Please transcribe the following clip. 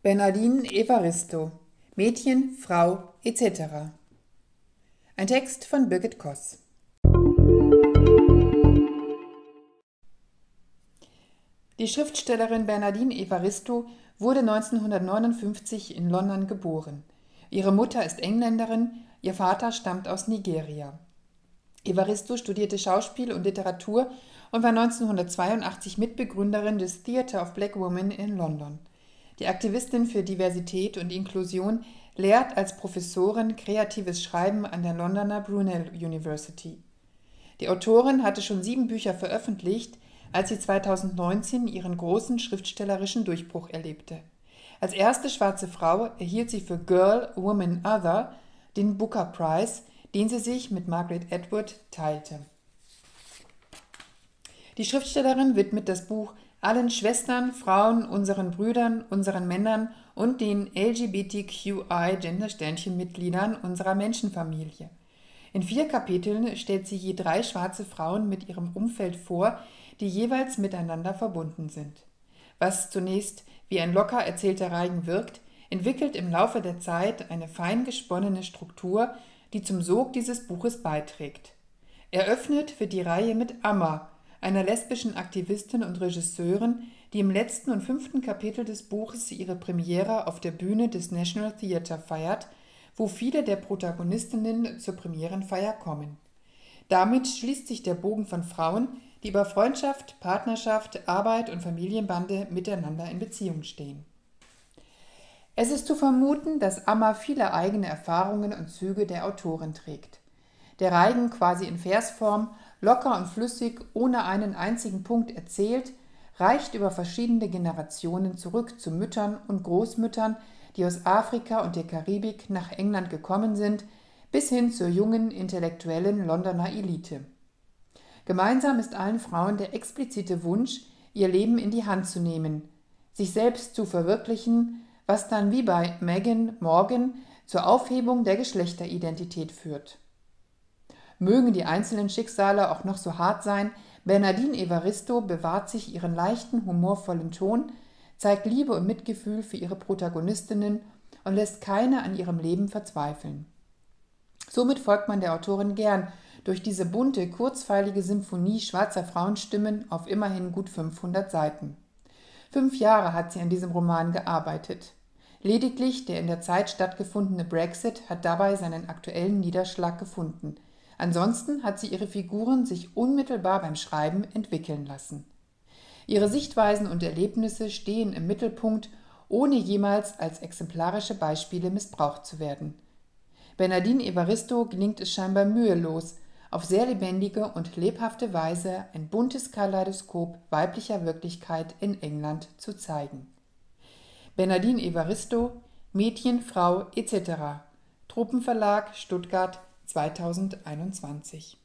Bernardine Evaristo Mädchen, Frau etc. Ein Text von Birgit Koss. Die Schriftstellerin Bernardine Evaristo wurde 1959 in London geboren. Ihre Mutter ist Engländerin, ihr Vater stammt aus Nigeria. Evaristo studierte Schauspiel und Literatur und war 1982 Mitbegründerin des Theatre of Black Women in London. Die Aktivistin für Diversität und Inklusion lehrt als Professorin kreatives Schreiben an der Londoner Brunel University. Die Autorin hatte schon sieben Bücher veröffentlicht, als sie 2019 ihren großen schriftstellerischen Durchbruch erlebte. Als erste schwarze Frau erhielt sie für Girl, Woman, Other den Booker Prize, den sie sich mit Margaret Atwood teilte. Die Schriftstellerin widmet das Buch allen Schwestern, Frauen, unseren Brüdern, unseren Männern und den LGBTQI-Gender-Sternchen-Mitgliedern unserer Menschenfamilie. In vier Kapiteln stellt sie je drei schwarze Frauen mit ihrem Umfeld vor, die jeweils miteinander verbunden sind. Was zunächst wie ein locker erzählter Reigen wirkt, entwickelt im Laufe der Zeit eine fein gesponnene Struktur, die zum Sog dieses Buches beiträgt. Eröffnet wird die Reihe mit Amma, einer lesbischen Aktivistin und Regisseurin, die im letzten und fünften Kapitel des Buches ihre Premiere auf der Bühne des National Theatre feiert, wo viele der Protagonistinnen zur Premierenfeier kommen. Damit schließt sich der Bogen von Frauen, die über Freundschaft, Partnerschaft, Arbeit und Familienbande miteinander in Beziehung stehen. Es ist zu vermuten, dass Amma viele eigene Erfahrungen und Züge der Autorin trägt. Der Reigen quasi in Versform locker und flüssig, ohne einen einzigen Punkt erzählt, reicht über verschiedene Generationen zurück zu Müttern und Großmüttern, die aus Afrika und der Karibik nach England gekommen sind, bis hin zur jungen intellektuellen Londoner Elite. Gemeinsam ist allen Frauen der explizite Wunsch, ihr Leben in die Hand zu nehmen, sich selbst zu verwirklichen, was dann wie bei Megan Morgan zur Aufhebung der Geschlechteridentität führt. Mögen die einzelnen Schicksale auch noch so hart sein, Bernardine Evaristo bewahrt sich ihren leichten, humorvollen Ton, zeigt Liebe und Mitgefühl für ihre Protagonistinnen und lässt keine an ihrem Leben verzweifeln. Somit folgt man der Autorin gern durch diese bunte, kurzfeilige Symphonie schwarzer Frauenstimmen auf immerhin gut 500 Seiten. Fünf Jahre hat sie an diesem Roman gearbeitet. Lediglich der in der Zeit stattgefundene Brexit hat dabei seinen aktuellen Niederschlag gefunden – Ansonsten hat sie ihre Figuren sich unmittelbar beim Schreiben entwickeln lassen. Ihre Sichtweisen und Erlebnisse stehen im Mittelpunkt, ohne jemals als exemplarische Beispiele missbraucht zu werden. Bernardine Evaristo gelingt es scheinbar mühelos, auf sehr lebendige und lebhafte Weise ein buntes Kaleidoskop weiblicher Wirklichkeit in England zu zeigen. Bernardine Evaristo, Mädchen, Frau etc. Truppenverlag, Stuttgart 2021